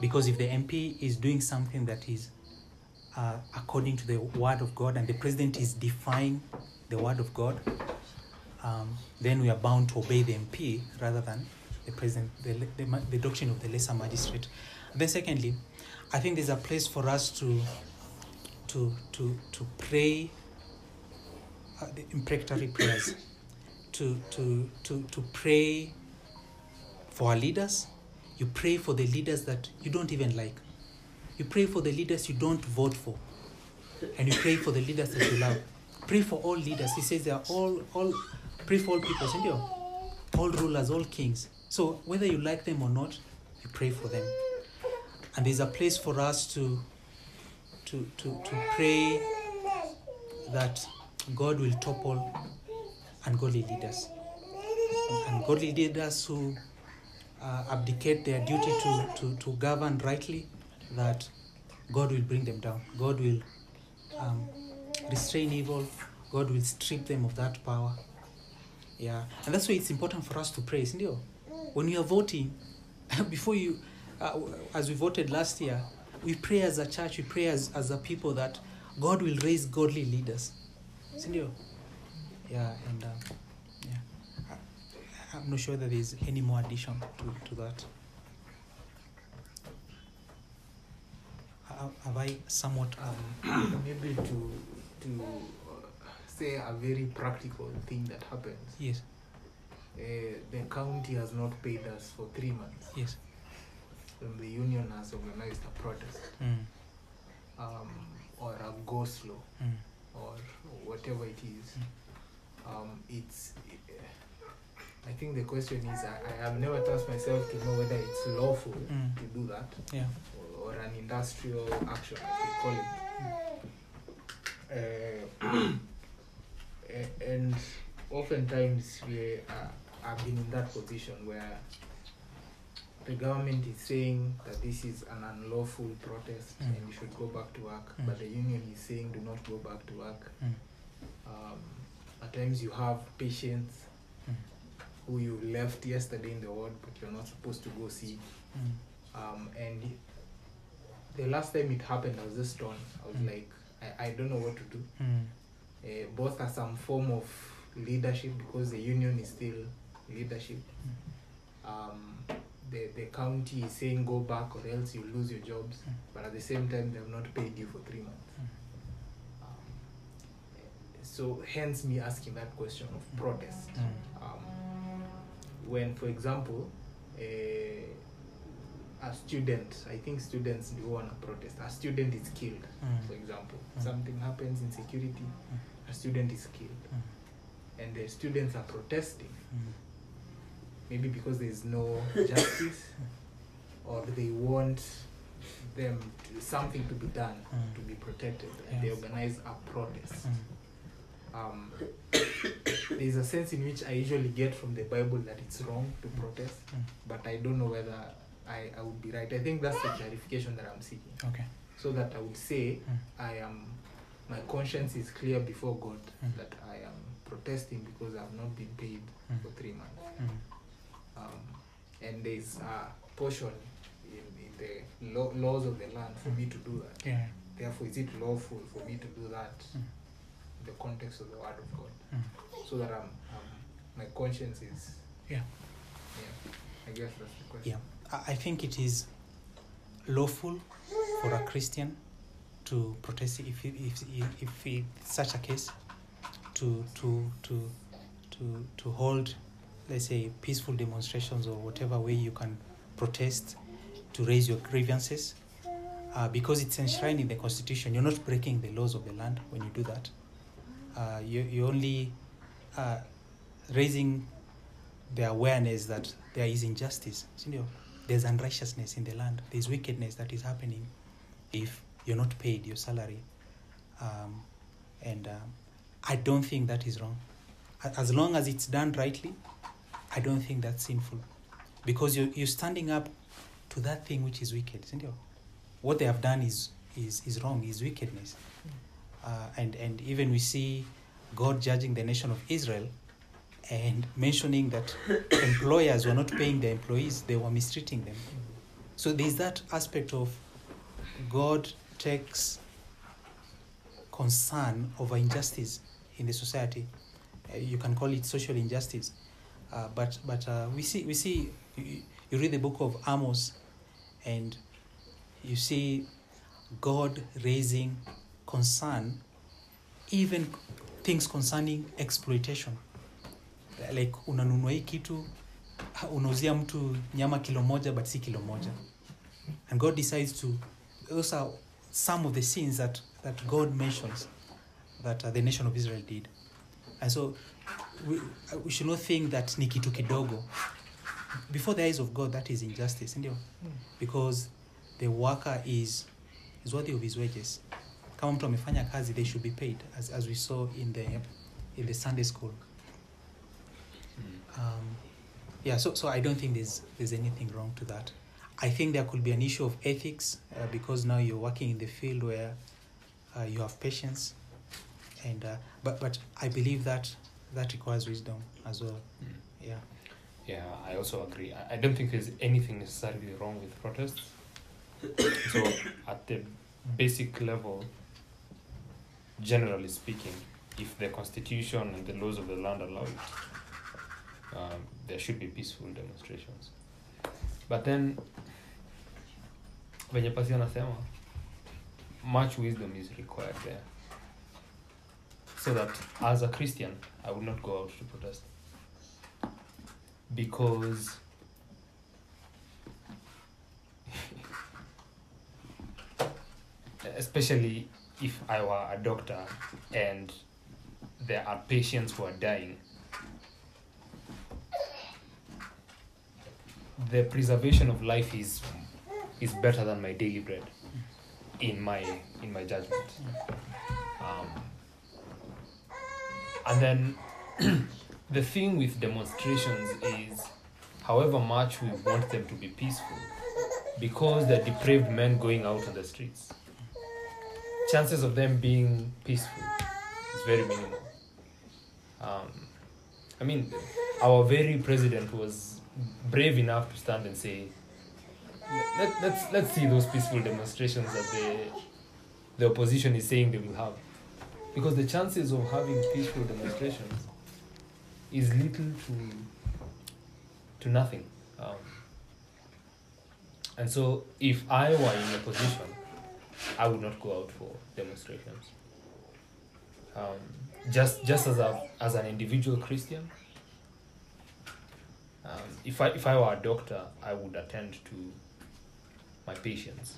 A: Because if the MP is doing something that is uh, according to the word of God and the president is defying the word of God, um, then we are bound to obey the MP rather than the president, the, the, the doctrine of the lesser magistrate. Then, secondly, I think there's a place for us to to to to pray uh, the imprecatory prayers, to to to to pray for our leaders. You pray for the leaders that you don't even like. You pray for the leaders you don't vote for, and you pray for the leaders that you love. Pray for all leaders. He says they are all all pray for all people? All rulers, all kings. So whether you like them or not, you pray for them. And there's a place for us to to to, to pray that God will topple ungodly leaders. Ungodly leaders who uh, abdicate their duty to, to, to govern rightly, that God will bring them down. God will um, restrain evil. God will strip them of that power. Yeah, and that's why it's important for us to pray, isn't it? When you are voting, before you, uh, as we voted last year, we pray as a church, we pray as, as a people that God will raise godly leaders. Isn't? Yeah, and um, yeah, I'm not sure that there's any more addition to, to that. Have I somewhat um,
C: maybe to to uh, say a very practical thing that happens.
A: yes,
C: Uh, the county has not paid us for three months.
A: yes,
C: the union has organized a protest
A: mm,
C: um, or a go slow
A: mm,
C: or whatever it is, um, it's. I think the question is I, I have never asked myself to know whether it's lawful
A: Mm.
C: to do that
A: yeah,
C: or, or an industrial action, as they call it. Uh, and oftentimes we uh, have been in that position where the government is saying that this is an unlawful protest
A: Mm.
C: and you should go back to work,
A: Mm.
C: but the union is saying do not go back to work.
A: Mm.
C: Um, at times you have patients
A: Mm.
C: who you left yesterday in the ward, but you're not supposed to go see.
A: mm,
C: Um, and the last time it happened, I was just stunned. I was
A: Mm.
C: like, I, I don't know what to do. Uh, both as some form of leadership because the union is still leadership. Um, the, the county is saying go back or else you lose your jobs,
A: Mm.
C: but at the same time, they have not paid you for three months.
A: Mm.
C: Um, so, hence me asking that question of protest.
A: mm,
C: Um, when, for example, a, a student, I think students do want to protest, a student is killed,
A: Mm.
C: for example,
A: Mm.
C: something happens in security, a student is killed, and the students are protesting, maybe because there is no justice, or they want them to, something to be done
A: Mm.
C: to be protected, and they organize a protest.
A: mm,
C: um, there's a sense in which I usually get from the Bible that it's wrong to protest,
A: Mm.
C: but I don't know whether I, I would be right. I think that's the clarification that I'm seeking.
A: okay.
C: So that I would say
A: Mm.
C: I am, my conscience is clear before God
A: Mm.
C: that I am protesting because I have not been paid
A: Mm.
C: for three months. Um, and there's a portion in, in the law, laws of the land for me to do that.
A: yeah.
C: Therefore, is it lawful for me to do that
A: Mm.
C: in the context of the Word of God?
A: Mm.
C: So that I'm, um, my conscience is.
A: Yeah.
C: Yeah. I guess that's the question.
A: Yeah, I I think it is lawful for a Christian to protest if it- if if it's such a case to to to to to hold, let's say, peaceful demonstrations or whatever way you can protest to raise your grievances, uh, because it's enshrined in the constitution. You're not breaking the laws of the land when you do that. Uh, you you only uh, raising the awareness that there is injustice. You know, there's unrighteousness in the land. There's wickedness that is happening if you're not paid your salary. Um, and um, I don't think that is wrong. As long as it's done rightly, I don't think that's sinful. Because you're, you're standing up to that thing which is wicked, isn't it? What they have done is, is, is wrong, is wickedness. Uh, and, and even we see God judging the nation of Israel and mentioning that employers were not paying their employees, they were mistreating them. So there's that aspect of God takes concern over injustice in the society. Uh, you can call it social injustice, uh, but but uh, we see we see you, you read the book of Amos, and you see God raising concern, even things concerning exploitation. Like unanunua hii kitu unauzia mtu nyama kilo moja but si kilo moja. And god decides to those are some of the sins that, that god mentions that uh, the nation of israel did. And so we, uh, we should not think that ni kitu kidogo. Before the eyes of god that is injustice ndio? Because the worker is, is worthy of his wages. Kama mtu amefanya kazi they should be paid as, as we saw in the, in the sunday school.
B: Mm.
A: um, Yeah, so so I don't think there's there's anything wrong to that. I think there could be an issue of ethics uh, because now you're working in the field where uh, you have patients, and uh, but but I believe that that requires wisdom as well.
B: Mm.
A: Yeah.
B: Yeah, I also agree. I I don't think there's anything necessarily wrong with protests. so, at the basic level, generally speaking, if the constitution and the laws of the land allow it, um, there should be peaceful demonstrations. But then, venye pasi anasema, much wisdom is required there. So that as a Christian, I would not go out to protest because especially if I were a doctor and there are patients who are dying, the preservation of life is is better than my daily bread, in my in my judgment. Um, and then the thing with demonstrations is, however much we want them to be peaceful, because they're depraved men going out on the streets, chances of them being peaceful is very minimal. Um, I mean, our very president was brave enough to stand and say, Let, let's let's see those peaceful demonstrations that the the opposition is saying they will have, because the chances of having peaceful demonstrations is little to to nothing. Um, and so, if I were in a position, I would not go out for demonstrations. Um, just just as a as an individual Christian, um, if I if I were a doctor, I would attend to my patients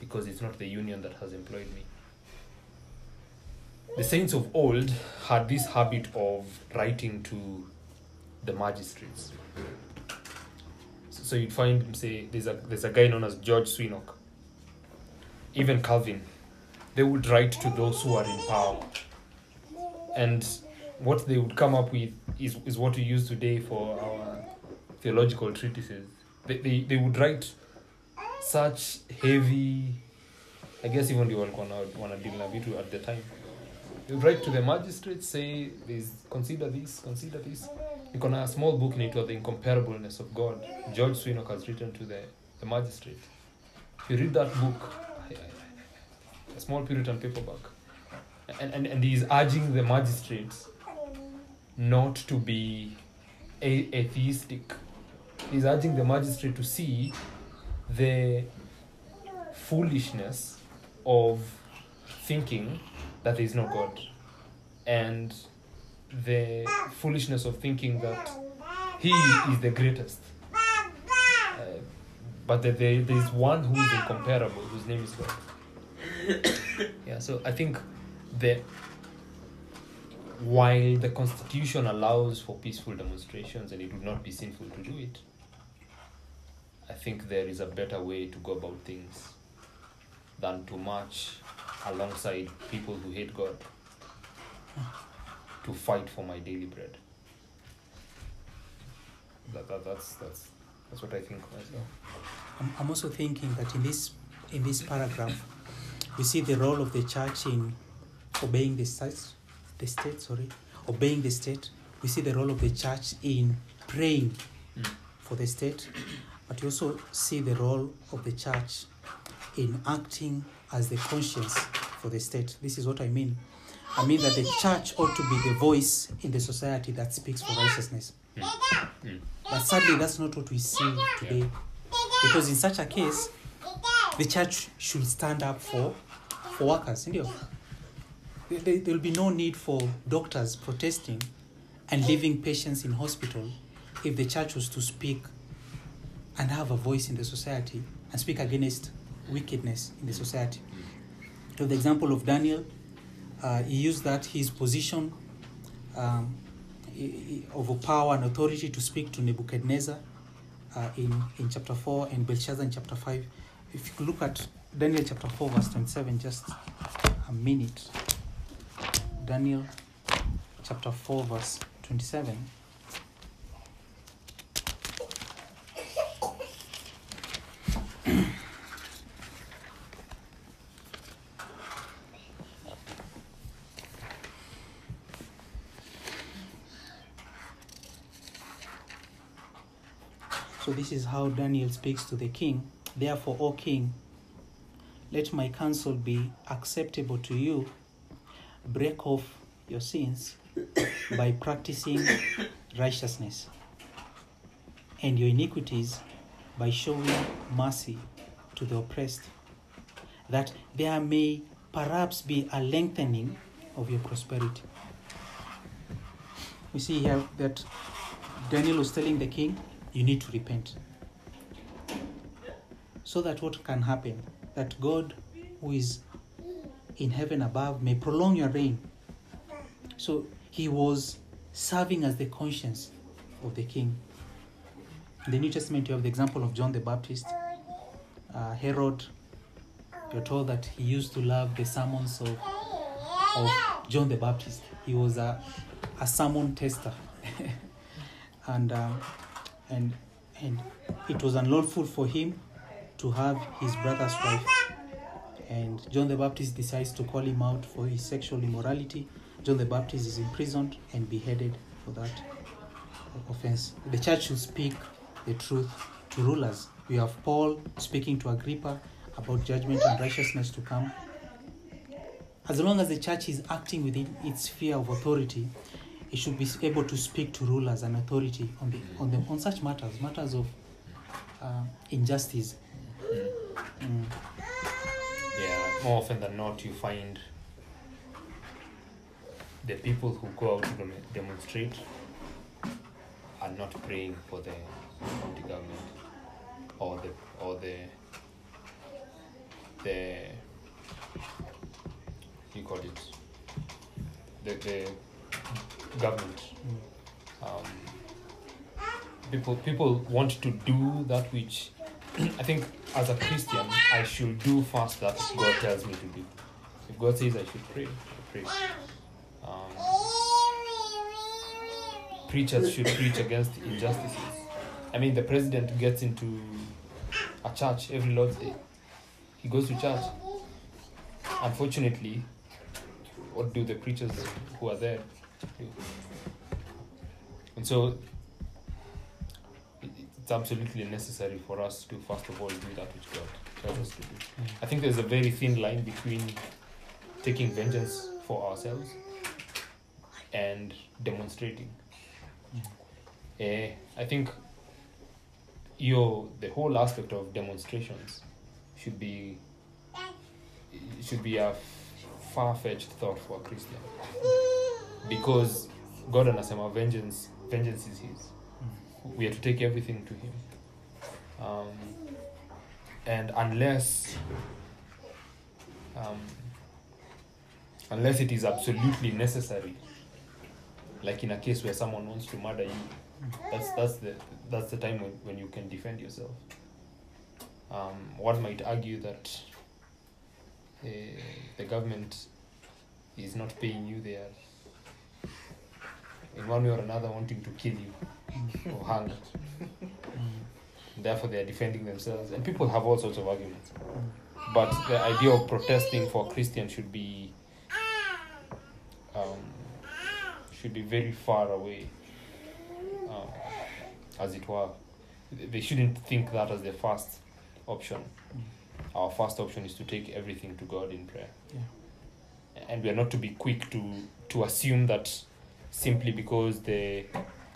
B: because it's not the union that has employed me. The saints of old had this habit of writing to the magistrates. So, you'd find him say, "There's a there's a guy known as George Swinnock." Even Calvin, they would write to those who are in power, and what they would come up with is, is what we use today for our theological treatises. They, they, they would write such heavy, I guess even ndio walikuwa wana- wanadeal na vitu at the time. Would write to the magistrate, say, "There's- consider this, consider this. Na a small book inaitwa The Incomparableness of God. George Swinnock has written to the, the magistrate. If you read that book, a small Puritan paperback, and, and, and he's urging the magistrates not to be a- atheistic. He's urging the magistrate to see the foolishness of thinking that there is no God and the foolishness of thinking that He is the greatest. Uh, but that there, there is one who is incomparable, whose name is God. yeah, so I think that while the constitution allows for peaceful demonstrations and it would not be sinful to do it, I think there is a better way to go about things than to march alongside people who hate God to fight for my daily bread. That, that, that's, that's, that's what I think myself.
A: I'm, I'm also thinking that in this in this paragraph, we see the role of the church in obeying the state, the state, sorry, obeying the state. We see the role of the church in praying
B: Mm.
A: for the state, but we also see the role of the church in acting as the conscience for the state. This is what I mean. I mean that the church ought to be the voice in the society that speaks for righteousness.
B: Mm.
A: But sadly, that's not what we see today. Because in such a case, the church should stand up for for workers. there will be no need for doctors protesting and leaving patients in hospital if the church was to speak and have a voice in the society and speak against wickedness in the society. To the example of Daniel, uh, he used that his position um, of power and authority to speak to Nebuchadnezzar uh, in, in chapter 4 and Belshazzar in chapter 5. If you look at Daniel chapter 4, verse 27, just a minute. Daniel chapter 4, verse 27. This is how Daniel speaks to the king. Therefore, O king, let my counsel be acceptable to you. Break off your sins by practicing righteousness, and your iniquities by showing mercy to the oppressed, that there may perhaps be a lengthening of your prosperity. We see here that Daniel was telling the king, You need to repent. So that what can happen? That God, who is in heaven above, may prolong your reign. So he was serving as the conscience of the king. In the New Testament, you have the example of John the Baptist. Uh, Herod, you're told that he used to love the sermons of, of John the Baptist. He was a, a sermon tester. and, um, and, and it was unlawful for him to have his brother's wife. And John the Baptist decides to call him out for his sexual immorality. John the Baptist is imprisoned and beheaded for that offense. The church should speak the truth to rulers. We have Paul speaking to Agrippa about judgment and righteousness to come. As long as the church is acting within its sphere of authority, it should be able to speak to rulers and authority on the on the on such matters, matters of uh, injustice. Mm.
B: Yeah, more often than not, you find the people who go out to dem- demonstrate are not praying for the county government or the or the the you call it the the government. Um, people people want to do that which I think as a Christian I should do first that God tells me to do. If God says I should pray, I pray. Um, preachers should preach against injustices. I mean, the president gets into a church every Lord's Day. He goes to church. Unfortunately, what do the preachers who are there? And so, it's absolutely necessary for us to first of all do that which God tells us to do. I think there's a very thin line between taking vengeance for ourselves and demonstrating. Eh, I think your the whole aspect of demonstrations should be should be a far fetched thought for a Christian because God anasema vengeance vengeance is his. We have to take everything to him. Um, and unless um, unless it is absolutely necessary like in a case where someone wants to murder you that's that's the that's the time when, when you can defend yourself um, one might argue that uh, the government is not paying you they are in one way or another wanting to kill you or hunger therefore they are defending themselves and people have all sorts of arguments but the idea of protesting for Christians should be um, should be very far away, um, as it were. They shouldn't think that as their first option. Our first option is to take everything to God in prayer,
A: Yeah.
B: and we are not to be quick to to assume that simply because the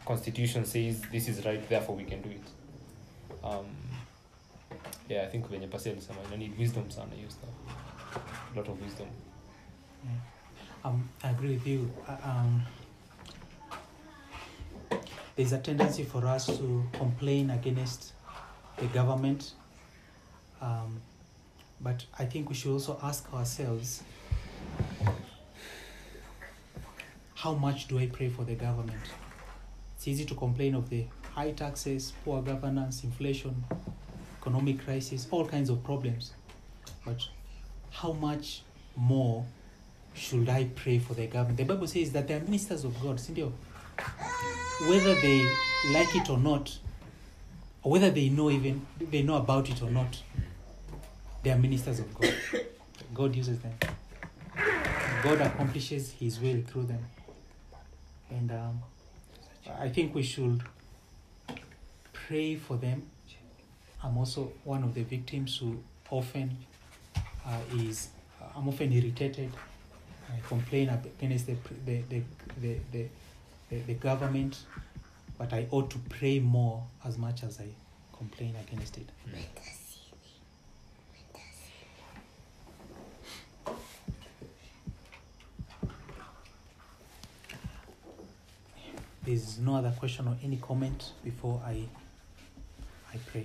B: Constitution says this is right, therefore we can do it. Um, yeah, I think venye Pasi alisema ina need wisdom sana hiyo stuff. A lot of wisdom.
A: Um, I agree with you. Uh, Um, there's a tendency for us to complain against the government, um, but I think we should also ask ourselves how much do I pray for the government? It's easy to complain of the high taxes, poor governance, inflation, economic crisis, all kinds of problems. But how much more should I pray for the government? The Bible says that they are ministers of God, sindio? Whether they like it or not, or whether they know even they know about it or not, they are ministers of God. God uses them. God accomplishes His will through them, and um, I think we should pray for them. I'm also one of the victims who often uh, is I'm often irritated. I complain against the the the, the, the, the, the government, but I ought to pray more as much as I complain against it. There's no other question or any comment before I I pray.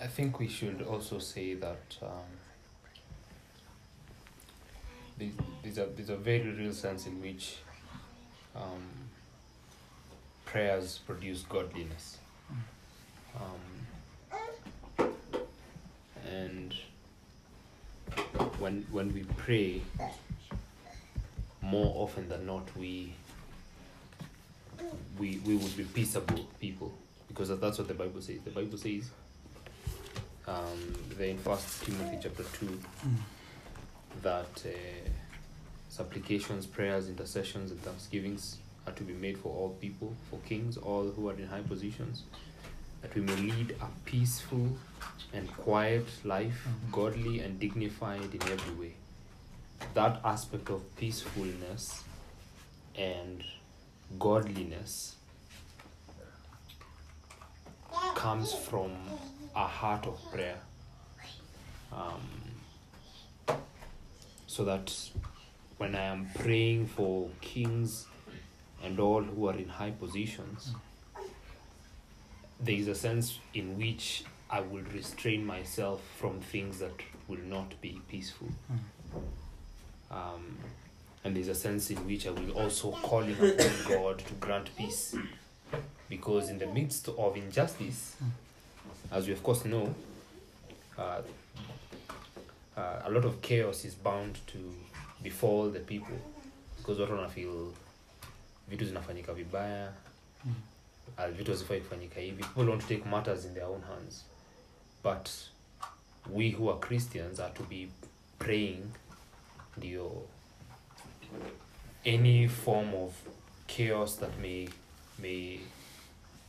B: I think we should also say that um, there's, there's, a, there's a very real sense in which um, prayers produce godliness. Um, and when, when we pray, more often than not, we, we, we would be peaceable people. Because that's what the Bible says. The Bible says um, there in First Timothy chapter two that uh, supplications, prayers, intercessions, and thanksgivings are to be made for all people, for kings, all who are in high positions, that we may lead a peaceful and quiet life,
A: Mhm.
B: godly and dignified in every way. That aspect of peacefulness and godliness comes from a heart of prayer. Um, so that when I am praying for kings and all who are in high positions, there is a sense in which I will restrain myself from things that will not be peaceful. Um, and there's a sense in which I will also call upon God to grant peace. Because in the midst of injustice, as we of course know, uh, uh, a lot of chaos is bound to befall the people because watu wanafeel vitu zinafanyika vibaya
A: Mm.
B: Uh, vitu hazifai kufanyika hivi people want to take matters in their own hands but we who are christians are to be praying ndio any form of chaos that may may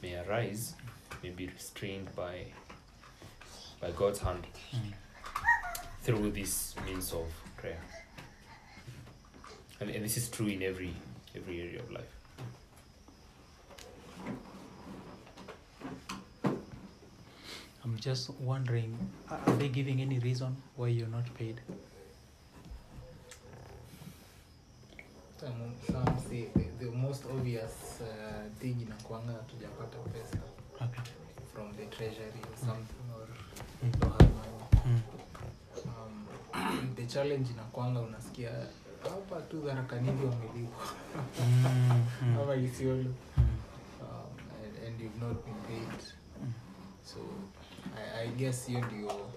B: may arise may be restrained by by God's hand
A: Mm.
B: through this means of prayer. And, and this is true in every every area of life.
A: I'm just wondering, are they giving any reason why you're not paid?
C: Some, some say the, the most obvious uh, thing inakuanga hatujapata pesa
A: Okay.
C: from the treasury or something or
A: Mm.
C: don't have money.
A: Mm.
C: Um, the challenge inakwanga unasikia hapa tu dharakanini wamelipwa
A: Mm, mm,
C: ama isiolo
A: mm,
C: um, and, and you've not been paid
A: mm.
C: so I, I guess hiyo ndio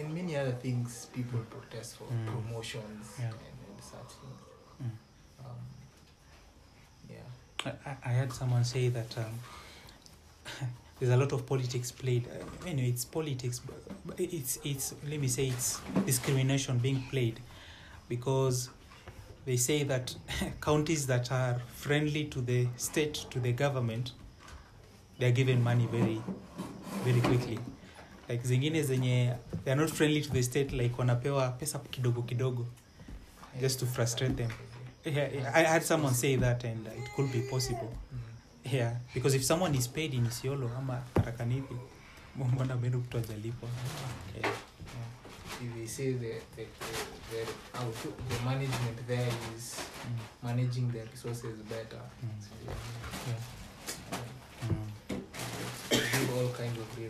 C: and many other things people protest for
A: Mm.
C: promotions
A: Yeah.
C: and, and such things
A: Mm.
C: um, yeah
A: I, I- heard someone say that um, there's a lot of politics played. Uh, anyway, it's politics, it's it's let me say it's discrimination being played because they say that counties that are friendly to the state to the government they are given money very very quickly like zingine zenye they are not friendly to the state like wanapewa pesa kidogo kidogo Just to frustrate them. yeah, I had someone say that and it could be possible yeah because if someone is paid in isiolo ama Tharaka Nithi mbona bado mtu ajalipwa yeah.
C: If say the, the, the, the, how to, the management there is
A: Mm,
C: managing the resources better.
A: Mm.
C: So,
A: yeah.
C: yeah.
A: Mm,
C: Give all kind of
A: yeah.